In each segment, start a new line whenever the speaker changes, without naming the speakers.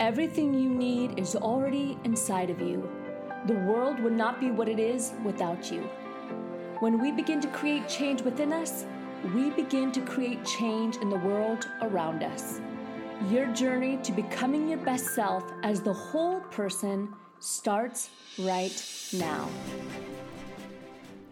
Everything you need is already inside of you. The world would not be what it is without you. When we begin to create change within us, we begin to create change in the world around us. Your journey to becoming your best self as the whole person starts right now.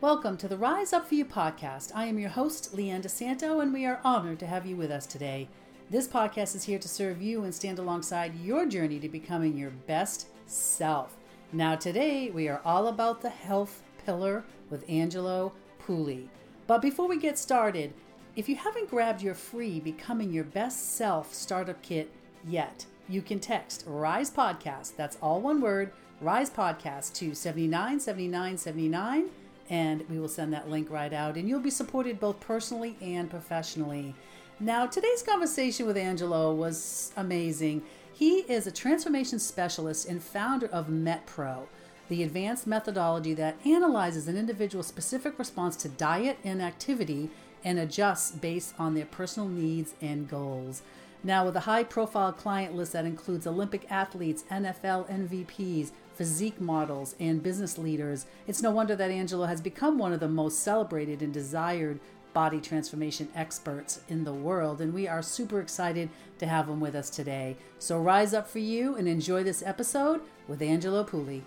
Welcome to the Rise Up For You podcast. I am your host, Leanne DeSanto, and we are honored to have you with us today. This podcast is here to serve you and stand alongside your journey to becoming your best self. Now, today we are all about the health pillar with Angelo Pulli. But before we get started, if you haven't grabbed your free Becoming Your Best Self startup kit yet, you can text Rise Podcast, that's all one word, Rise Podcast to 797979, and we will send that link right out. And you'll be supported both personally and professionally. Now, today's conversation with Angelo was amazing. He is a transformation specialist and founder of MetPro, the advanced methodology that analyzes an individual's specific response to diet and activity and adjusts based on their personal needs and goals. Now, with a high profile client list that includes Olympic athletes, NFL MVPs, physique models, and business leaders, it's no wonder that Angelo has become one of the most celebrated and desired body transformation experts in the world, and we are super excited to have them with us today. So rise up for you and enjoy this episode with Angelo Pulli.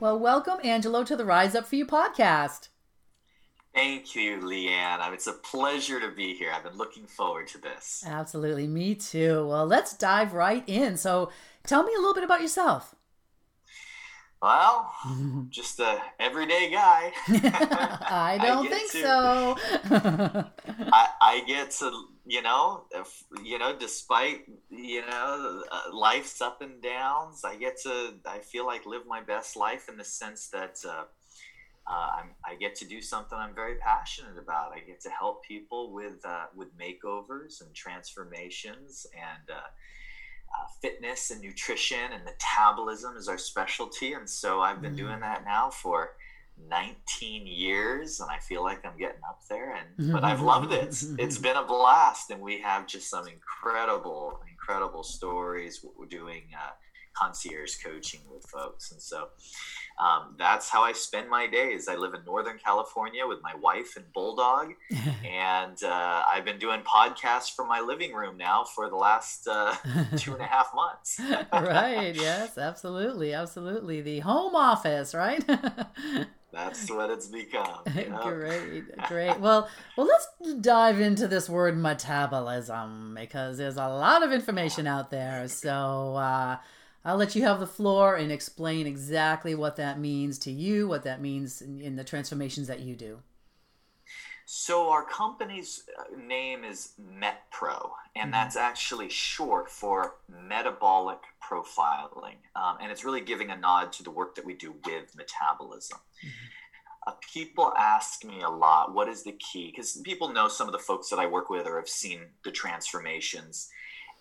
Well, welcome, Angelo, to the Rise Up for You podcast.
Thank you, Leanne. It's a pleasure to be here. I've been looking forward to this.
Absolutely. Me too. Well, let's dive right in. So, tell me a little bit about yourself.
Well, just a everyday guy.
I don't I think to, so.
I, I get to, you know, if, you know, despite you know uh, life's up and downs, I get to. I feel like live my best life in the sense that. Uh, uh, i get to do something I'm very passionate about. I get to help people with uh, with makeovers and transformations and uh, fitness and nutrition and metabolism is our specialty. And so I've been mm. doing that now for 19 years and I feel like I'm getting up there and but I've loved it. It's been a blast and we have just some incredible incredible stories what we're doing uh, concierge coaching with folks. And so um, that's how I spend my days. I live in Northern California with my wife and bulldog, and uh, I've been doing podcasts from my living room now for the last uh, two and a half months.
right. Yes. Absolutely. Absolutely. The home office. Right.
That's what it's become.
great, great. Well, well, let's dive into this word metabolism because there's a lot of information out there. So, uh, I'll let you have the floor and explain exactly what that means to you, what that means in, in the transformations that you do.
So, our company's uh, name is MetPro, and mm-hmm. that's actually short for metabolic profiling. Um, and it's really giving a nod to the work that we do with metabolism. Mm-hmm. Uh, people ask me a lot, what is the key? Because people know some of the folks that I work with or have seen the transformations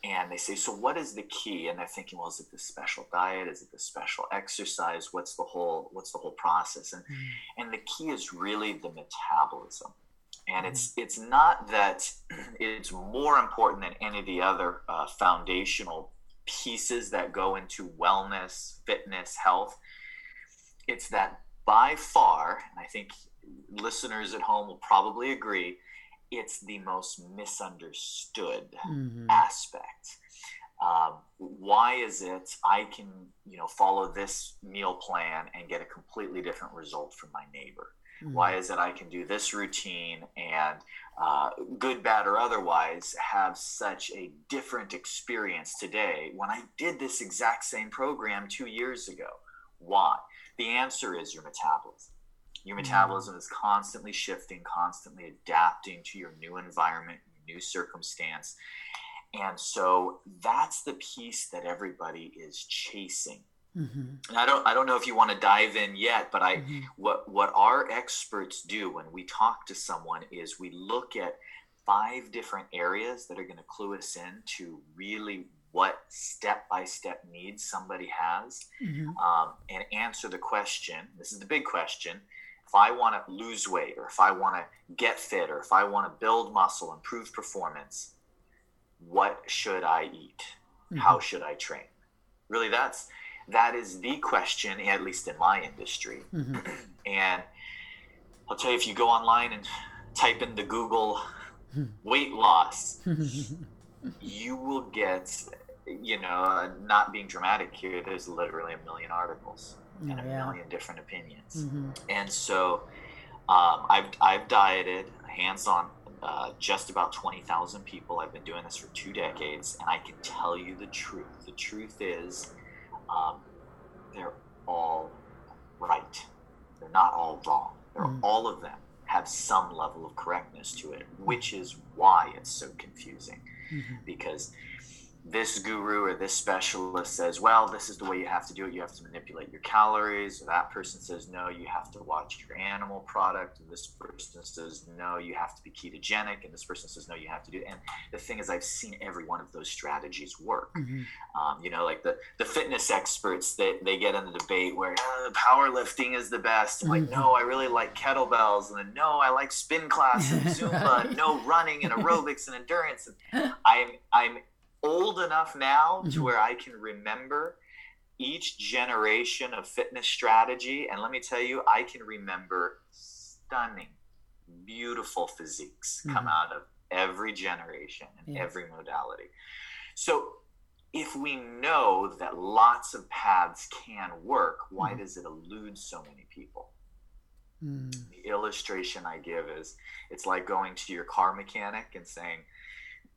and they say, so what is the key? And they're thinking, well, is it the special diet? Is it the special exercise? What's the whole what's the whole process? And mm. and the key is really the metabolism. And mm. it's it's not that it's more important than any of the other uh, foundational pieces that go into wellness, fitness, health. It's that by far, and I think listeners at home will probably agree, it's the most misunderstood mm-hmm. aspect. Um, why is it I can, you know, follow this meal plan and get a completely different result from my neighbor? Mm-hmm. Why is it I can do this routine and, uh, good, bad, or otherwise, have such a different experience today when I did this exact same program two years ago? Why? The answer is your metabolism. Your metabolism is constantly shifting, constantly adapting to your new environment, new circumstance. And so that's the piece that everybody is chasing. Mm-hmm. I don't I don't know if you want to dive in yet, but I mm-hmm. what what our experts do when we talk to someone is we look at five different areas that are going to clue us in to really what step by step needs somebody has mm-hmm. um, and answer the question. This is the big question if I want to lose weight or if I want to get fit or if I want to build muscle, improve performance, what should I eat? Mm-hmm. How should I train? really that's that is the question at least in my industry mm-hmm. and i'll tell you if you go online and type in the google weight loss you will get you know not being dramatic here there's literally a million articles oh, and a yeah. million different opinions mm-hmm. and so um, I've, I've dieted hands on uh, just about 20,000 people. I've been doing this for two decades, and I can tell you the truth. The truth is, um, they're all right. They're not all wrong. They're mm. all of them have some level of correctness to it, which is why it's so confusing. Mm-hmm. Because this guru or this specialist says, well, this is the way you have to do it. You have to manipulate your calories. Or that person says, no, you have to watch your animal product. And this person says, no, you have to be ketogenic. And this person says, no, you have to do it. And the thing is, I've seen every one of those strategies work. Mm-hmm. Um, you know, like the, the fitness experts that they get in the debate where oh, powerlifting is the best. I'm like, mm-hmm. no, I really like kettlebells. And then, no, I like spin class and Zumba. no, running and aerobics and endurance. And I'm, I'm, old enough now mm-hmm. to where I can remember each generation of fitness strategy. And let me tell you, I can remember stunning, beautiful physiques mm-hmm. come out of every generation and yeah. every modality. So if we know that lots of paths can work, why mm-hmm. does it elude so many people? Mm. The illustration I give is it's like going to your car mechanic and saying,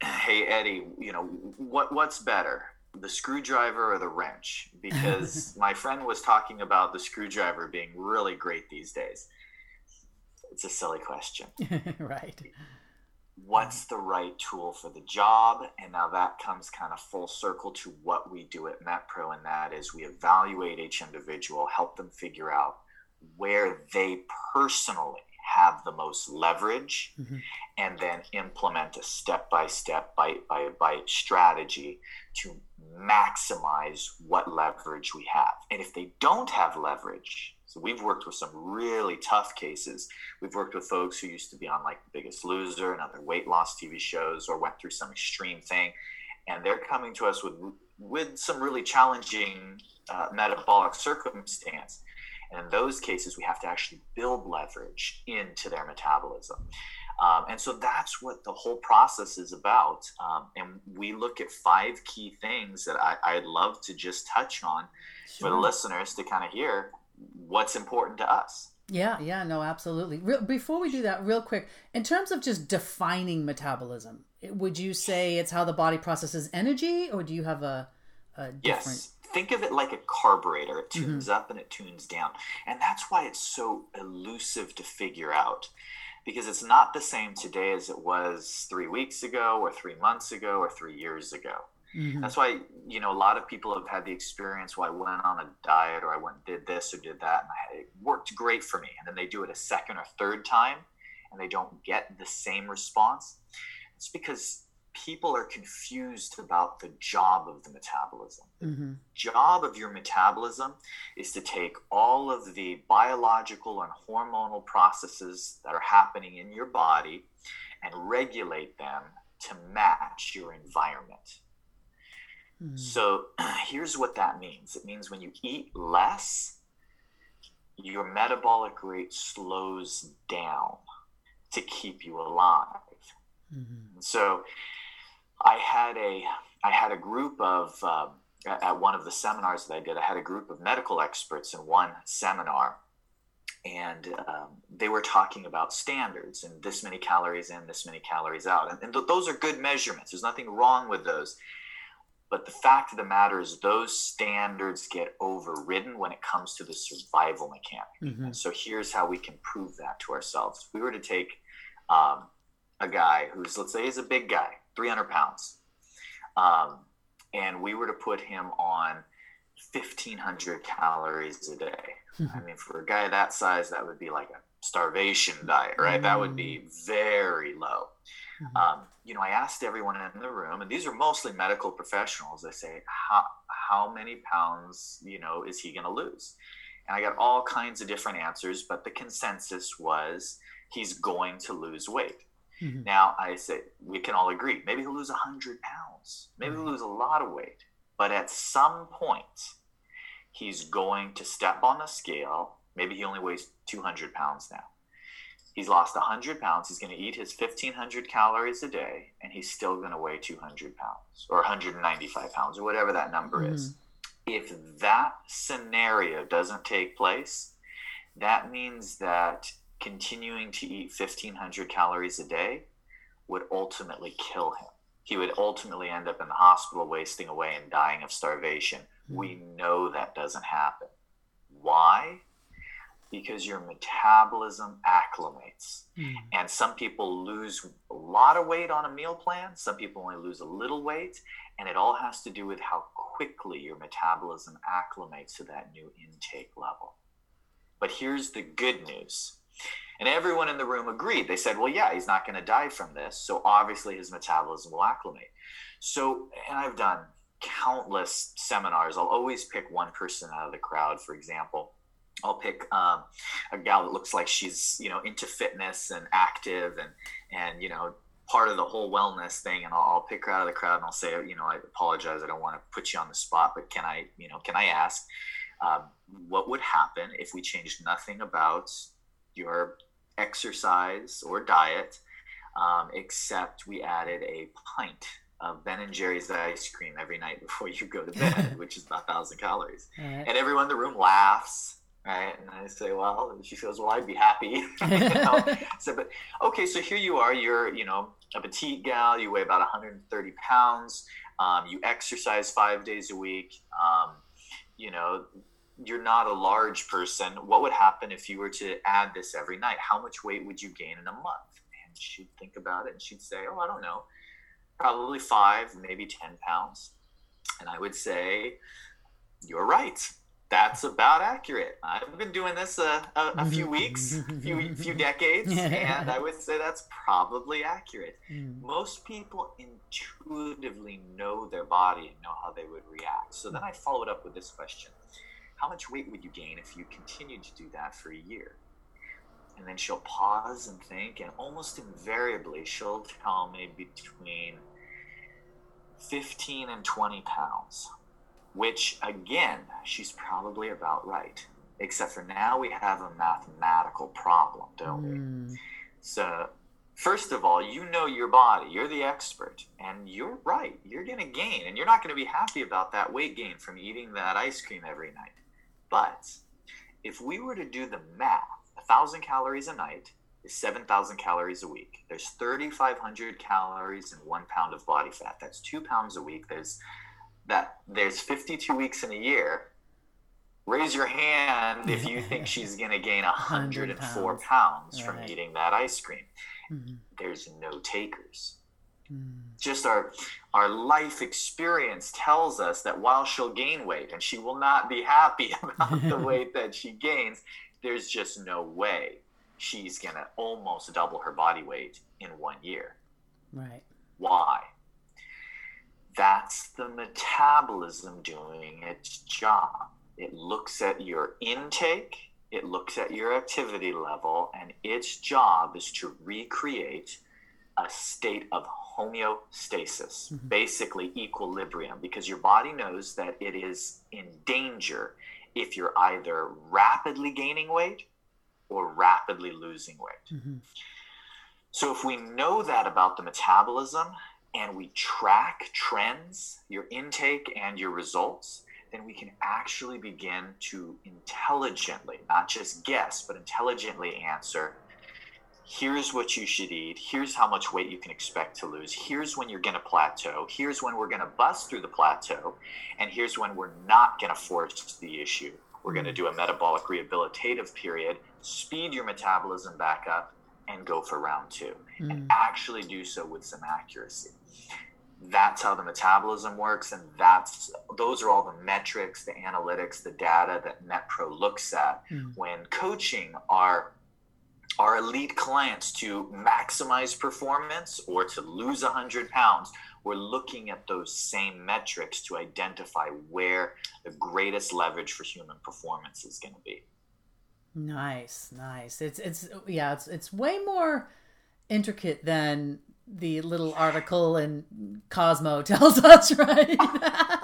hey Eddie, you know what what's better, the screwdriver or the wrench? Because my friend was talking about the screwdriver being really great these days. It's a silly question,
right?
What's the right tool for the job? And now that comes kind of full circle to what we do at MetPro, and that is we evaluate each individual, help them figure out where they personally have the most leverage mm-hmm. and then implement a step by step, bite by bite strategy to maximize what leverage we have. And if they don't have leverage, so we've worked with some really tough cases. We've worked with folks who used to be on like The Biggest Loser and other weight loss TV shows or went through some extreme thing. And they're coming to us with, with some really challenging uh, metabolic circumstance. And in those cases, we have to actually build leverage into their metabolism. Um, and so that's what the whole process is about. Um, and we look at five key things that I, would love to just touch on sure. for the listeners to kind of hear what's important to us.
Yeah, yeah, no, absolutely. Real, before we do that, real quick, in terms of just defining metabolism, would you say it's how the body processes energy, or do you have a, a different?
Yes think of it like a carburetor it mm-hmm. tunes mm-hmm. up and it tunes down and that's why it's so elusive to figure out because it's not the same today as it was three weeks ago or three months ago or three years ago mm-hmm. that's why you know a lot of people have had the experience where i went on a diet or i went and did this or did that and I, it worked great for me and then they do it a second or third time and they don't get the same response it's because people are confused about the job of the metabolism. Mm-hmm. The job of your metabolism is to take all of the biological and hormonal processes that are happening in your body and regulate them to match your environment. Mm-hmm. So here's what that means it means when you eat less, your metabolic rate slows down to keep you alive. Mm-hmm. So I had a I had a group of uh, at one of the seminars that I did. I had a group of medical experts in one seminar, and um, they were talking about standards and this many calories in, this many calories out, and, and th- those are good measurements. There's nothing wrong with those. But the fact of the matter is, those standards get overridden when it comes to the survival mechanic. Mm-hmm. So here's how we can prove that to ourselves. If we were to take um, a guy who's, let's say, he's a big guy, 300 pounds. Um, and we were to put him on 1500 calories a day. I mean, for a guy that size, that would be like a starvation diet, right? That would be mm. very low. Mm-hmm. Um, you know, I asked everyone in the room, and these are mostly medical professionals. I say, how, how many pounds, you know, is he going to lose? And I got all kinds of different answers, but the consensus was he's going to lose weight. Mm-hmm. Now, I say we can all agree maybe he'll lose 100 pounds, maybe he'll lose a lot of weight, But at some point, he's going to step on the scale. Maybe he only weighs 200 pounds now. He's lost 100 pounds. He's going to eat his 1,500 calories a day, and he's still going to weigh 200 pounds or 195 pounds or whatever that number mm. is. If that scenario doesn't take place, that means that continuing to eat 1,500 calories a day would ultimately kill him. He would ultimately end up in the hospital, wasting away and dying of starvation. Mm. We know that doesn't happen. Why? Because your metabolism acclimates. Mm. And some people lose a lot of weight on a meal plan, some people only lose a little weight. And it all has to do with how quickly your metabolism acclimates to that new intake level. But here's the good news and everyone in the room agreed. They said, well, yeah, he's not going to die from this. So obviously his metabolism will acclimate. So, and I've done countless seminars. I'll always pick one person out of the crowd, for example. I'll pick um, a gal that looks like she's, you know, into fitness and active and, and, you know, part of the whole wellness thing. And I'll, I'll pick her out of the crowd and I'll say, you know, I apologize. I don't want to put you on the spot, but can I, you know, can I ask, um, what would happen if we changed nothing about your exercise or diet, um, except we added a pint of Ben and Jerry's ice cream every night before you go to bed, which is about thousand calories. Right. And everyone in the room laughs, right? And I say, well, she goes, well, I'd be happy. so, but okay, so here you are. You're, you know, a petite gal. You weigh about 130 pounds. Um, you exercise five days a week. Um, you know, you're not a large person. What would happen if you were to add this every night? How much weight would you gain in a month? And she'd think about it and she'd say, Oh, I don't know, probably five, maybe 10 pounds. And I would say, You're right. That's about accurate. I've been doing this a, a, a few weeks, a few, few decades, and I would say that's probably accurate. Mm. Most people intuitively know their body and know how they would react. So then I followed up with this question how much weight would you gain if you continued to do that for a year? And then she'll pause and think, and almost invariably, she'll tell me between 15 and 20 pounds, which again, she's probably about right. Except for now, we have a mathematical problem, don't mm. we? So, first of all, you know your body, you're the expert, and you're right. You're going to gain, and you're not going to be happy about that weight gain from eating that ice cream every night. But if we were to do the math, a thousand calories a night is 7,000 calories a week. There's 3,500 calories in one pound of body fat. That's two pounds a week. There's that. There's 52 weeks in a year. Raise your hand if you think she's going to gain 104 pounds, pounds from right. eating that ice cream. Mm-hmm. There's no takers. Mm. Just our our life experience tells us that while she'll gain weight and she will not be happy about the weight that she gains, there's just no way she's gonna almost double her body weight in one year.
Right.
Why? That's the metabolism doing its job. It looks at your intake, it looks at your activity level, and its job is to recreate a state of homeostasis, mm-hmm. basically equilibrium, because your body knows that it is in danger if you're either rapidly gaining weight or rapidly losing weight. Mm-hmm. So, if we know that about the metabolism and we track trends, your intake and your results, then we can actually begin to intelligently, not just guess, but intelligently answer here's what you should eat. Here's how much weight you can expect to lose. Here's when you're going to plateau. Here's when we're going to bust through the plateau. And here's when we're not going to force the issue. We're going to do a metabolic rehabilitative period speed your metabolism back up and go for round two. Mm. and actually do so with some accuracy. That's how the metabolism works and that's those are all the metrics the analytics the data that metpro looks at mm. when coaching our our elite clients to maximize performance or to lose 100 pounds, we're looking at those same metrics to identify where the greatest leverage for human performance is going to be.
Nice, nice. It's it's yeah, it's it's way more intricate than the little article in Cosmo tells us, right?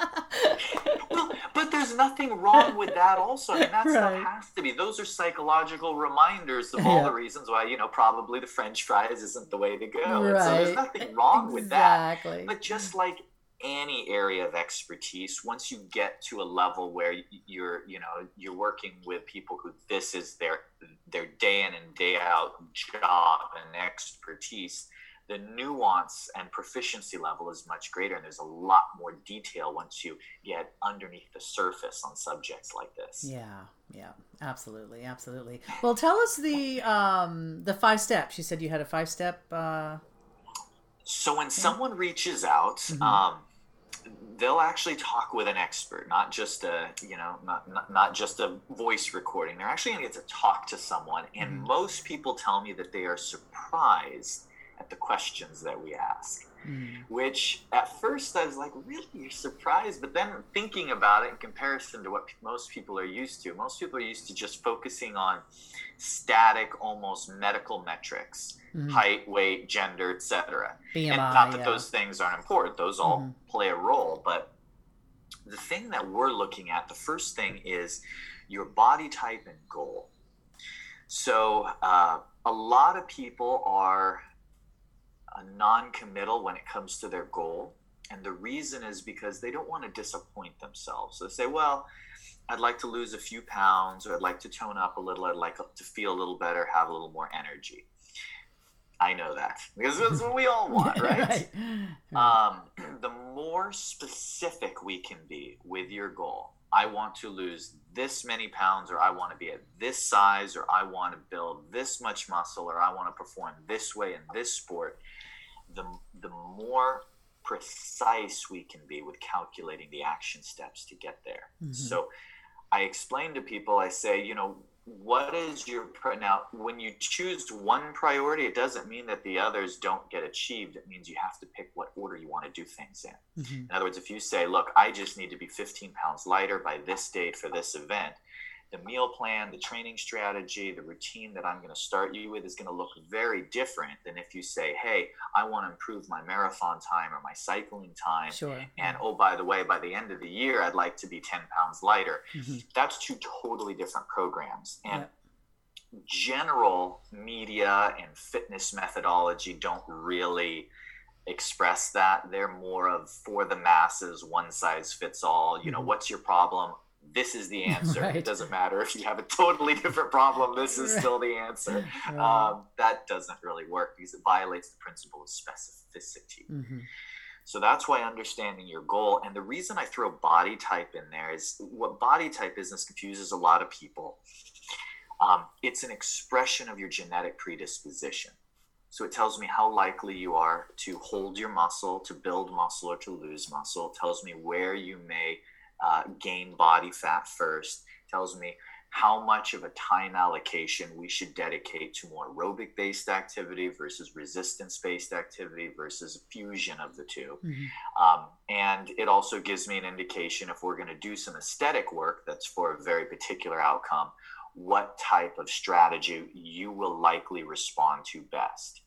nothing wrong with that also. I mean, that
Right.
stuff has to be. Those are psychological reminders of all
Yeah.
the reasons why you know probably the french fries isn't the way to go. And so there's nothing wrong with that. But just like any area of expertise once you get to a level where you're you know you're working with people who this is their their day in and day out job and expertise the nuance and proficiency level is much greater and there's a lot more detail once you get underneath the surface on subjects like this
Yeah, yeah, absolutely, absolutely. Well, tell us the um the five steps. You said you had a five step. Uh,
So when someone reaches out,
Mhm.
um, they'll actually talk with an expert, not just a you know not not, not just a voice recording. They're actually going to get to talk to someone, and
Mhm.
most people tell me that they are surprised at the questions that we ask.
mm,
Which at first I was like, really, you're surprised, but then thinking about it in comparison to what most people are used to, most people are used to just focusing on static, almost medical metrics
mhm.
height, weight, gender, etc. And not that
yeah.
those things aren't important; those all
Mhm.
play a role. But the thing that we're looking at, the first thing is your body type and goal. So uh, a lot of people are uh, non-committal when it comes to their goal, and the reason is because they don't want to disappoint themselves. So they say, "Well." I'd like to lose a few pounds, or I'd like to tone up a little. I'd like to feel a little better, have a little more energy. I know that because that's what we all want, right? Um, the more specific we can be with your goal, I want to lose this many pounds, or I want to be at this size, or I want to build this much muscle, or I want to perform this way in this sport, the, the more precise we can be with calculating the action steps to get there.
Mhm.
So I explain to people, I say, you know, what is your now when you choose one priority it doesn't mean that the others don't get achieved it means you have to pick what order you want to do things in
Mhm.
in other words if you say look i just need to be 15 pounds lighter by this date for this event the meal plan the training strategy the routine that i'm going to start you with is going to look very different than if you say hey i want to improve my marathon time or my cycling time
Sure.
and oh by the way by the end of the year i'd like to be 10 pounds lighter
Mhm.
that's two totally different programs and
Yep.
general media and fitness methodology don't really express that they're more of for the masses one size fits all you know
Mhm.
what's your problem this is the answer
Right.
it doesn't matter if you have a totally different problem this is
Right.
still the answer
Right.
um, that doesn't really work because it violates the principle of specificity
Mhm.
so that's why understanding your goal. And the reason I throw body type in there is what body type is, and this confuses a lot of people. Um, it's an expression of your genetic predisposition. So it tells me how likely you are to hold your muscle, to build muscle, or to lose muscle. It tells me where you may uh, gain body fat first. Tells me how much of a time allocation we should dedicate to more aerobic based activity versus resistance based activity versus fusion of the two.
Mhm.
Um, and it also gives me an indication if we're going to do some aesthetic work that's for a very particular outcome, what type of strategy you will likely respond to best.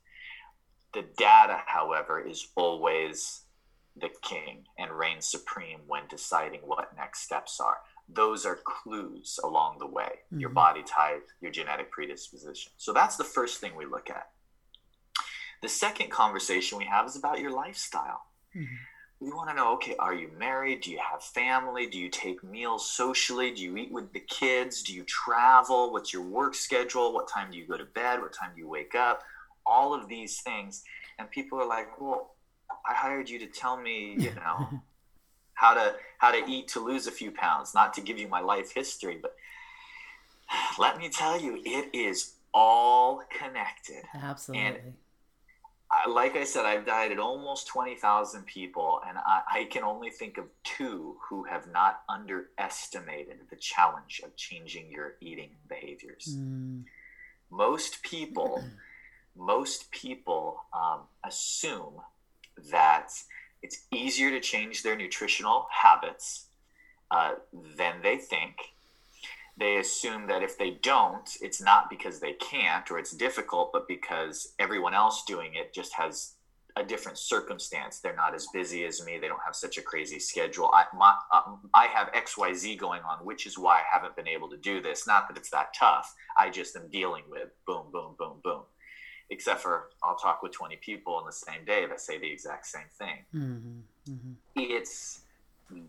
The data, however, is always the king and reigns supreme when deciding what next steps are. Those are clues along the way your
Mhm.
body type, your genetic predisposition. So that's the first thing we look at. The second conversation we have is about your lifestyle.
Mhm.
We want to know okay, are you married? Do you have family? Do you take meals socially? Do you eat with the kids? Do you travel? What's your work schedule? What time do you go to bed? What time do you wake up? All of these things. And people are like, well, I hired you to tell me, you know, how to how to eat to lose a few pounds, not to give you my life history, but let me tell you, it is all connected.
Absolutely.
I, like I said, I've dieted almost 20,000 people, and I, I can only think of two who have not underestimated the challenge of changing your eating behaviors.
Mm,
Most people, most people um, assume that it's easier to change their nutritional habits uh, than they think. They assume that if they don't, it's not because they can't or it's difficult, but because everyone else doing it just has a different circumstance. They're not as busy as me. They don't have such a crazy schedule. I, my, uh, I have XYZ going on, which is why I haven't been able to do this. Not that it's that tough. I just am dealing with boom, boom, boom, boom. Except for I'll talk with 20 people on the same day that say the exact same thing. Mm-hmm. Mm-hmm. It's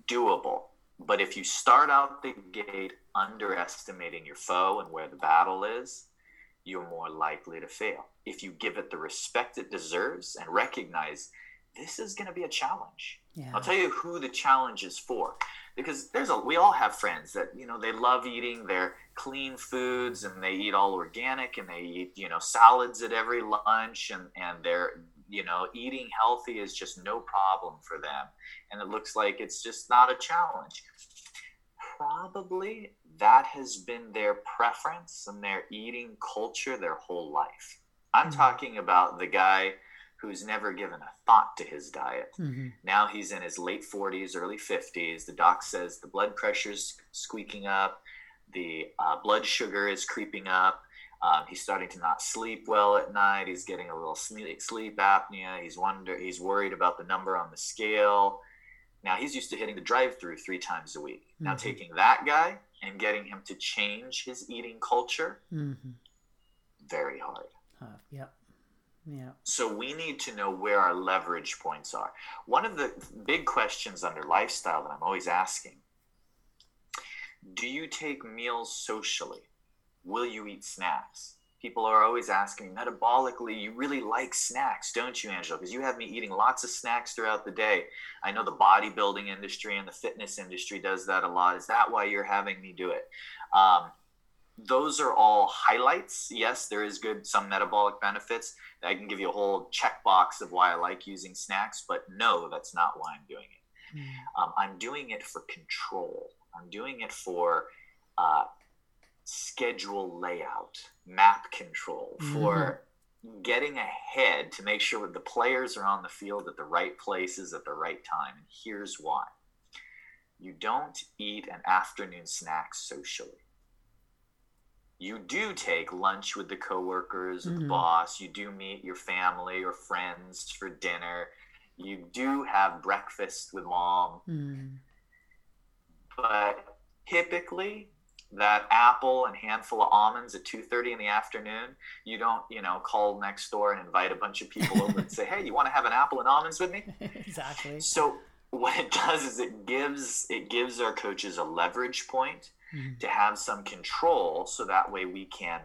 doable. But if you start out the gate underestimating your foe and where the battle is, you're more likely to fail. If you give it the respect it deserves and recognize this is going to be a challenge. Yeah. I'll tell you who the challenge is for because there's a we all have friends that you know they love eating their clean foods and they eat all organic and they eat you know salads at every lunch and and they're you know eating healthy is just no problem for them and it looks like it's just not a challenge probably that has been their preference and their eating culture their whole life. I'm mm-hmm. talking about the guy who's never given a thought to his diet. Mm-hmm. Now he's in his late 40s, early 50s. The doc says the blood pressure's squeaking up, the uh, blood sugar is creeping up. Um, he's starting to not sleep well at night. He's getting a little sleep, sleep apnea. He's wonder he's worried about the number on the scale. Now he's used to hitting the drive-through three times a week. Mm-hmm. Now taking that guy and getting him to change his eating culture, mm-hmm. very hard.
Uh, yep. Yeah.
So we need to know where our leverage points are. One of the big questions under lifestyle that I'm always asking do you take meals socially? Will you eat snacks? people are always asking metabolically you really like snacks don't you Angelo because you have me eating lots of snacks throughout the day i know the bodybuilding industry and the fitness industry does that a lot is that why you're having me do it um, those are all highlights yes there is good some metabolic benefits i can give you a whole checkbox of why i like using snacks but no that's not why i'm doing it mm. um, i'm doing it for control i'm doing it for uh, schedule layout, map control, for mm-hmm. getting ahead to make sure the players are on the field at the right places at the right time. And here's why you don't eat an afternoon snack socially. You do take lunch with the coworkers mm-hmm. the boss. You do meet your family or friends for dinner. You do have breakfast with mom. Mm. But typically, that apple and handful of almonds at 2.30 in the afternoon you don't you know call next door and invite a bunch of people over and say hey you want to have an apple and almonds with me
exactly
so what it does is it gives it gives our coaches a leverage point mm-hmm. to have some control so that way we can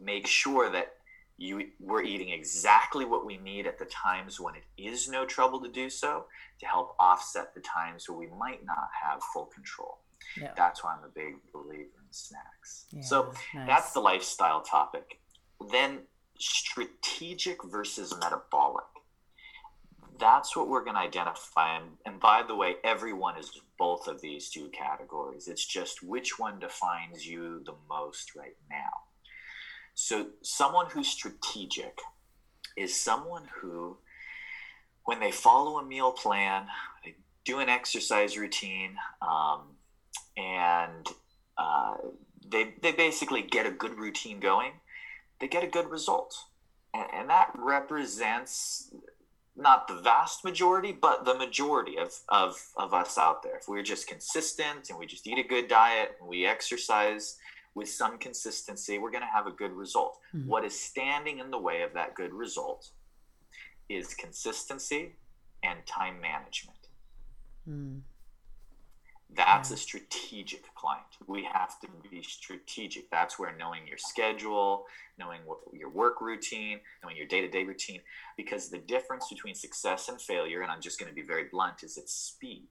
make sure that you we're eating exactly what we need at the times when it is no trouble to do so to help offset the times where we might not have full control. That's why I'm a big believer in snacks. Yeah, so nice. that's the lifestyle topic. Then strategic versus metabolic. That's what we're going to identify. And, and by the way, everyone is both of these two categories. It's just which one defines you the most right now. So, someone who's strategic is someone who, when they follow a meal plan, they do an exercise routine, um, and uh, they they basically get a good routine going. They get a good result, and, and that represents not the vast majority, but the majority of, of, of us out there. If we're just consistent and we just eat a good diet and we exercise with some consistency, we're going to have a good result. Mm-hmm. What is standing in the way of that good result is consistency and time management. Mm. That's yeah. a strategic client. We have to be strategic. That's where knowing your schedule, knowing what your work routine, knowing your day to day routine, because the difference between success and failure, and I'm just going to be very blunt, is its speed.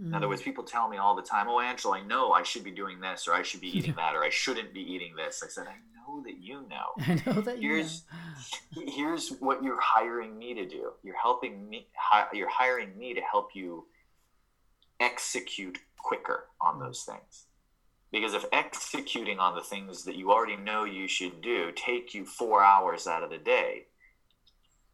Mm. In other mm. words, people tell me all the time, Oh, Angelo, I know I should be doing this, or I should be eating that, or I shouldn't be eating this. I said, I know that you know.
I know that you
here's, know. here's what you're hiring me to do. You're helping me, you're hiring me to help you execute quicker on those things. Because if executing on the things that you already know you should do take you four hours out of the day,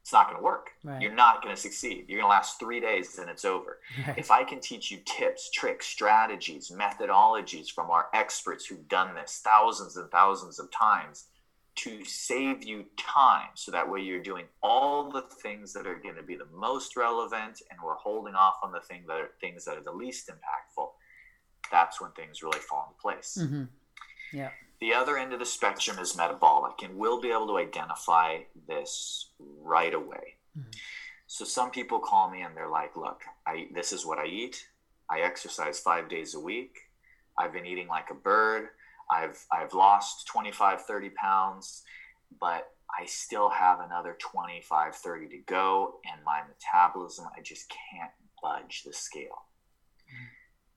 it's not going to work. Right. You're not going to succeed. You're going to last three days and it's over. Right. If I can teach you tips, tricks, strategies, methodologies from our experts who've done this thousands and thousands of times, to save you time so that way you're doing all the things that are going to be the most relevant and we're holding off on the thing that are things that are the least impactful. That's when things really fall into place.
Mm-hmm. yeah.
The other end of the spectrum is metabolic and we'll be able to identify this right away. Mm-hmm. so some people call me and they're like look i this is what i eat. I exercise five days a week. I've been eating like a bird I've I've lost 25, 30 pounds, but I still have another 25, 30 to go, and my metabolism, I just can't budge the scale.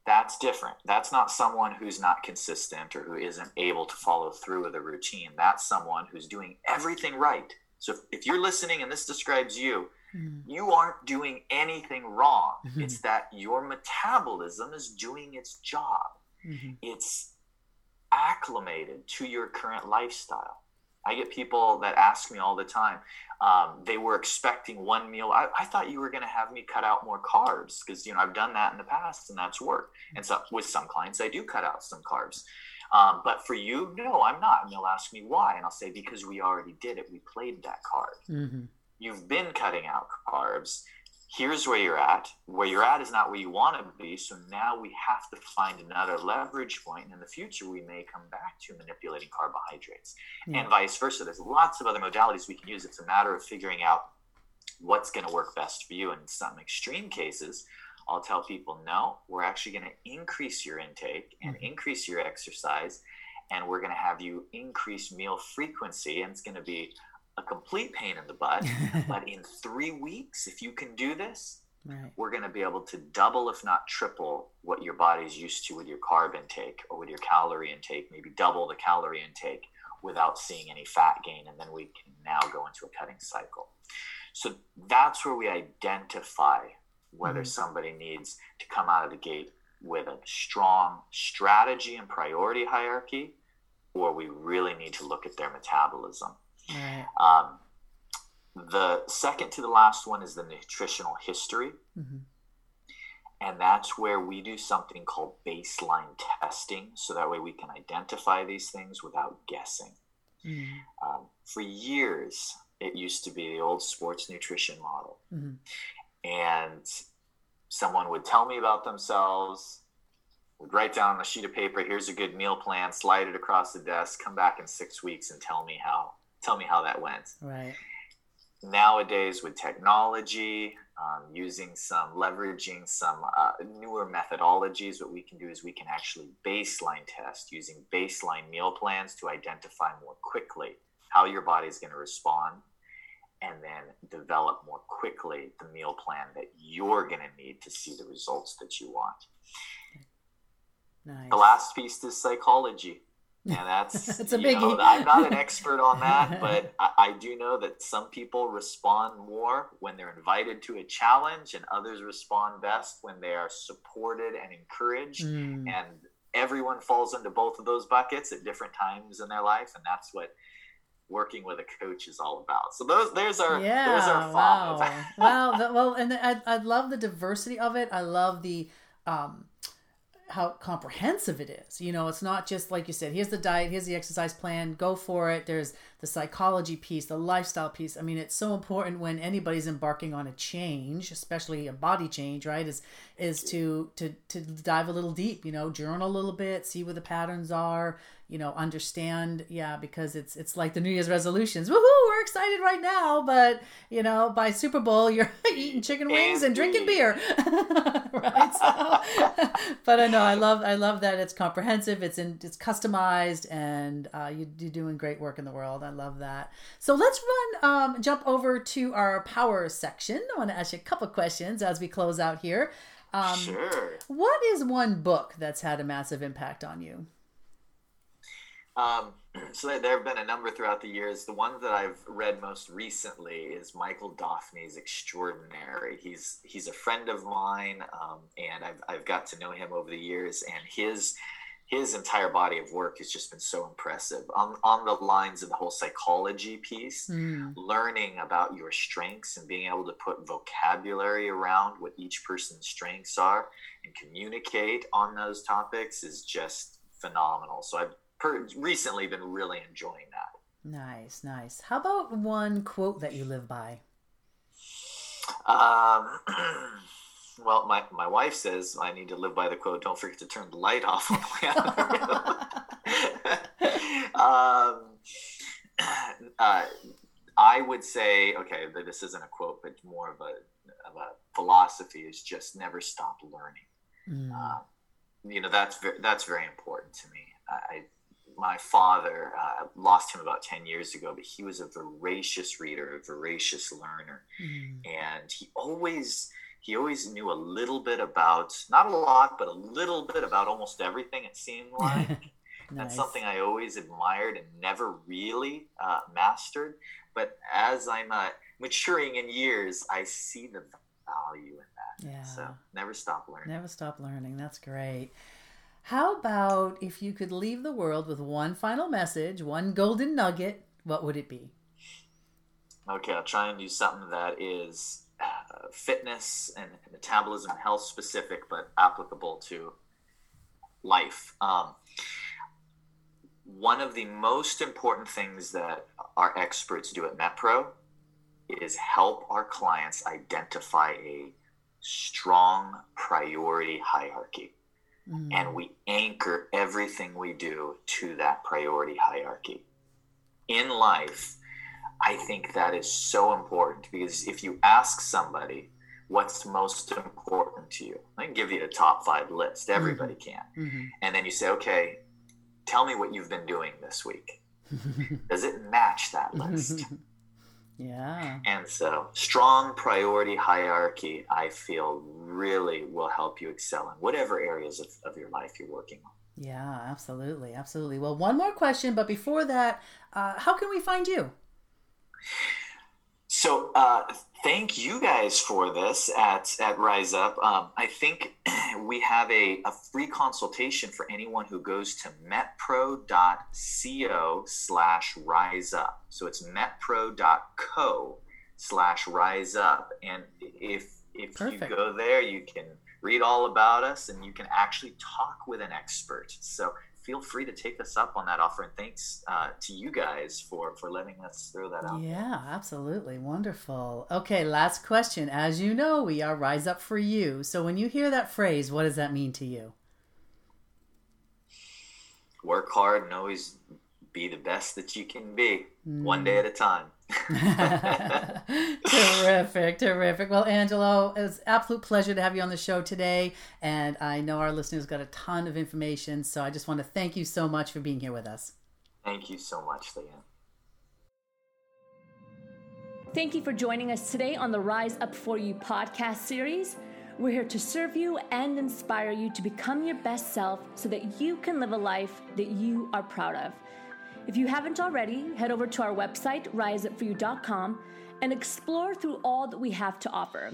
That's different. That's not someone who's not consistent or who isn't able to follow through with a routine. That's someone who's doing everything right. So if, if you're listening and this describes you, mm-hmm. you aren't doing anything wrong. Mm-hmm. It's that your metabolism is doing its job. Mm-hmm. It's acclimated to your current lifestyle. I get people that ask me all the time. Um, they were expecting one meal. I, I thought you were going to have me cut out more carbs because you know I've done that in the past and that's worked. And so with some clients, I do cut out some carbs. Um, but for you, no, I'm not. And they'll ask me why, and I'll say because we already did it. We played that card. Mm-hmm. You've been cutting out carbs, here's where you're at. Where you're at is not where you want to be. So now we have to find another leverage point. And in the future, we may come back to manipulating carbohydrates yeah. and vice versa. There's lots of other modalities we can use. It's a matter of figuring out what's going to work best for you. In some extreme cases, I'll tell people, no, we're actually going to increase your intake and mm-hmm. increase your exercise. And we're going to have you increase meal frequency. And it's going to be a complete pain in the butt. but in three weeks, if you can do this, right. we're going to be able to double, if not triple, what your body's used to with your carb intake or with your calorie intake, maybe double the calorie intake without seeing any fat gain. And then we can now go into a cutting cycle. So that's where we identify whether mm-hmm. somebody needs to come out of the gate with a strong strategy and priority hierarchy, or we really need to look at their metabolism. Right. Um, the second to the last one is the nutritional history. Mm-hmm. And that's where we do something called baseline testing. So that way we can identify these things without guessing. Mm-hmm. Um, for years, it used to be the old sports nutrition model. Mm-hmm. And someone would tell me about themselves, would write down on a sheet of paper, here's a good meal plan, slide it across the desk, come back in six weeks and tell me how tell me how that went.
Right.
Nowadays, with technology, um, using some leveraging some uh, newer methodologies, what we can do is we can actually baseline test using baseline meal plans to identify more quickly how your body is going to respond and then develop more quickly the meal plan that you're going to need to see the results that you want. Nice. The last piece is psychology and that's
it's a biggie. Know,
I'm not an expert on that, but I, I, do know that some people respond more when they're invited to a challenge, and others respond best when they are supported and encouraged. Mm. And everyone falls into both of those buckets at different times in their life, and that's what working with a coach is all about. So those there's our yeah, those are
five. Wow, wow. well, and I I love the diversity of it. I love the um how comprehensive it is. You know, it's not just like you said, here's the diet, here's the exercise plan, go for it. There's the psychology piece, the lifestyle piece. I mean, it's so important when anybody's embarking on a change, especially a body change, right? Is is to to to dive a little deep, you know, journal a little bit, see where the patterns are, you know, understand, yeah, because it's it's like the New Year's resolutions. Woohoo, we're excited right now, but you know, by Super Bowl you're eating chicken wings and drinking beer. right? So, but I know I love I love that it's comprehensive, it's in it's customized and uh, you, you're doing great work in the world. I love that. So let's run, um, jump over to our power section. I want to ask you a couple questions as we close out here.
Um, sure.
What is one book that's had a massive impact on you?
Um, so there have been a number throughout the years. The one that I've read most recently is Michael Daphne's Extraordinary. He's he's a friend of mine, um, and I've I've got to know him over the years, and his his entire body of work has just been so impressive on, on the lines of the whole psychology piece mm. learning about your strengths and being able to put vocabulary around what each person's strengths are and communicate on those topics is just phenomenal so i've per- recently been really enjoying that
Nice, nice. How about one quote that you live by?
Um, well, my, my wife says I need to live by the quote, don't forget to turn the light off on the way out um, uh, I would say, okay, this isn't a quote, but more of a, of a philosophy is just never stop learning. Mm. Uh, you know, that's, very, that's very important to me. I, my father uh, lost him about 10 years ago but he was a voracious reader a voracious learner. Mm. and he always he always knew a little bit about not a lot but a little bit about almost everything it seemed like. Nice. that's something i always admired and never really uh, mastered. But as i'm uh, maturing in years i see the value in that. Yeah. so never stop learning.
Never stop learning. That's great how about if you could leave the world with one final message, one golden nugget, what would it be?
Okay, I'll try and do something that is uh, fitness and metabolism health specific, but applicable to life. Um, one of the most important things that our experts do at MetPro is help our clients identify a strong priority hierarchy mm. and we anchor everything we do to that priority hierarchy. In life, I think that is so important because if you ask somebody what's most important to you, I can give you a top five list. Mm-hmm. Everybody mm-hmm. can. Mm-hmm. And then you say, okay, tell me what you've been doing this week. Does it match that list?
Yeah.
And so, strong priority hierarchy, I feel, really will help you excel in whatever areas of, of your life you're working on.
Yeah, absolutely. Absolutely. Well, one more question, but before that, uh, how can we find you?
So, uh, thank you guys for this at, at Rise Up. Um, I think we have a, a free consultation for anyone who goes to metpro.co slash rise up. So it's metpro.co slash rise up. And if, if Perfect. you go there, you can read all about us and you can actually talk with an expert. So feel free to take us up on that offer. And thanks uh, to you guys for for letting us throw that out.
Yeah, absolutely, wonderful. Okay, last question. As you know, we are Rise Up for You. So when you hear that phrase, what does that mean to you?
Work hard and always be the best that you can be, mm. one day at a time.
terrific, terrific. Well, Angelo, it was absolute pleasure to have you on the show today. And I know our listeners got a ton of information. So I just want to thank you so much for being here with us.
Thank you so much, Leanne.
Thank you for joining us today on the Rise Up For You podcast series. We're here to serve you and inspire you to become your best self so that you can live a life that you are proud of. If you haven't already, head over to our website, riseupforyou.com, and explore through all that we have to offer.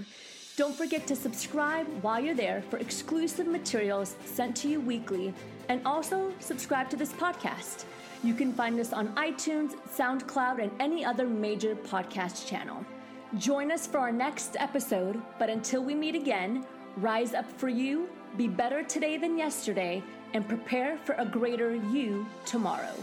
Don't forget to subscribe while you're there for exclusive materials sent to you weekly, and also subscribe to this podcast. You can find us on iTunes, SoundCloud, and any other major podcast channel. Join us for our next episode, but until we meet again, rise up for you, be better today than yesterday, and prepare for a greater you tomorrow.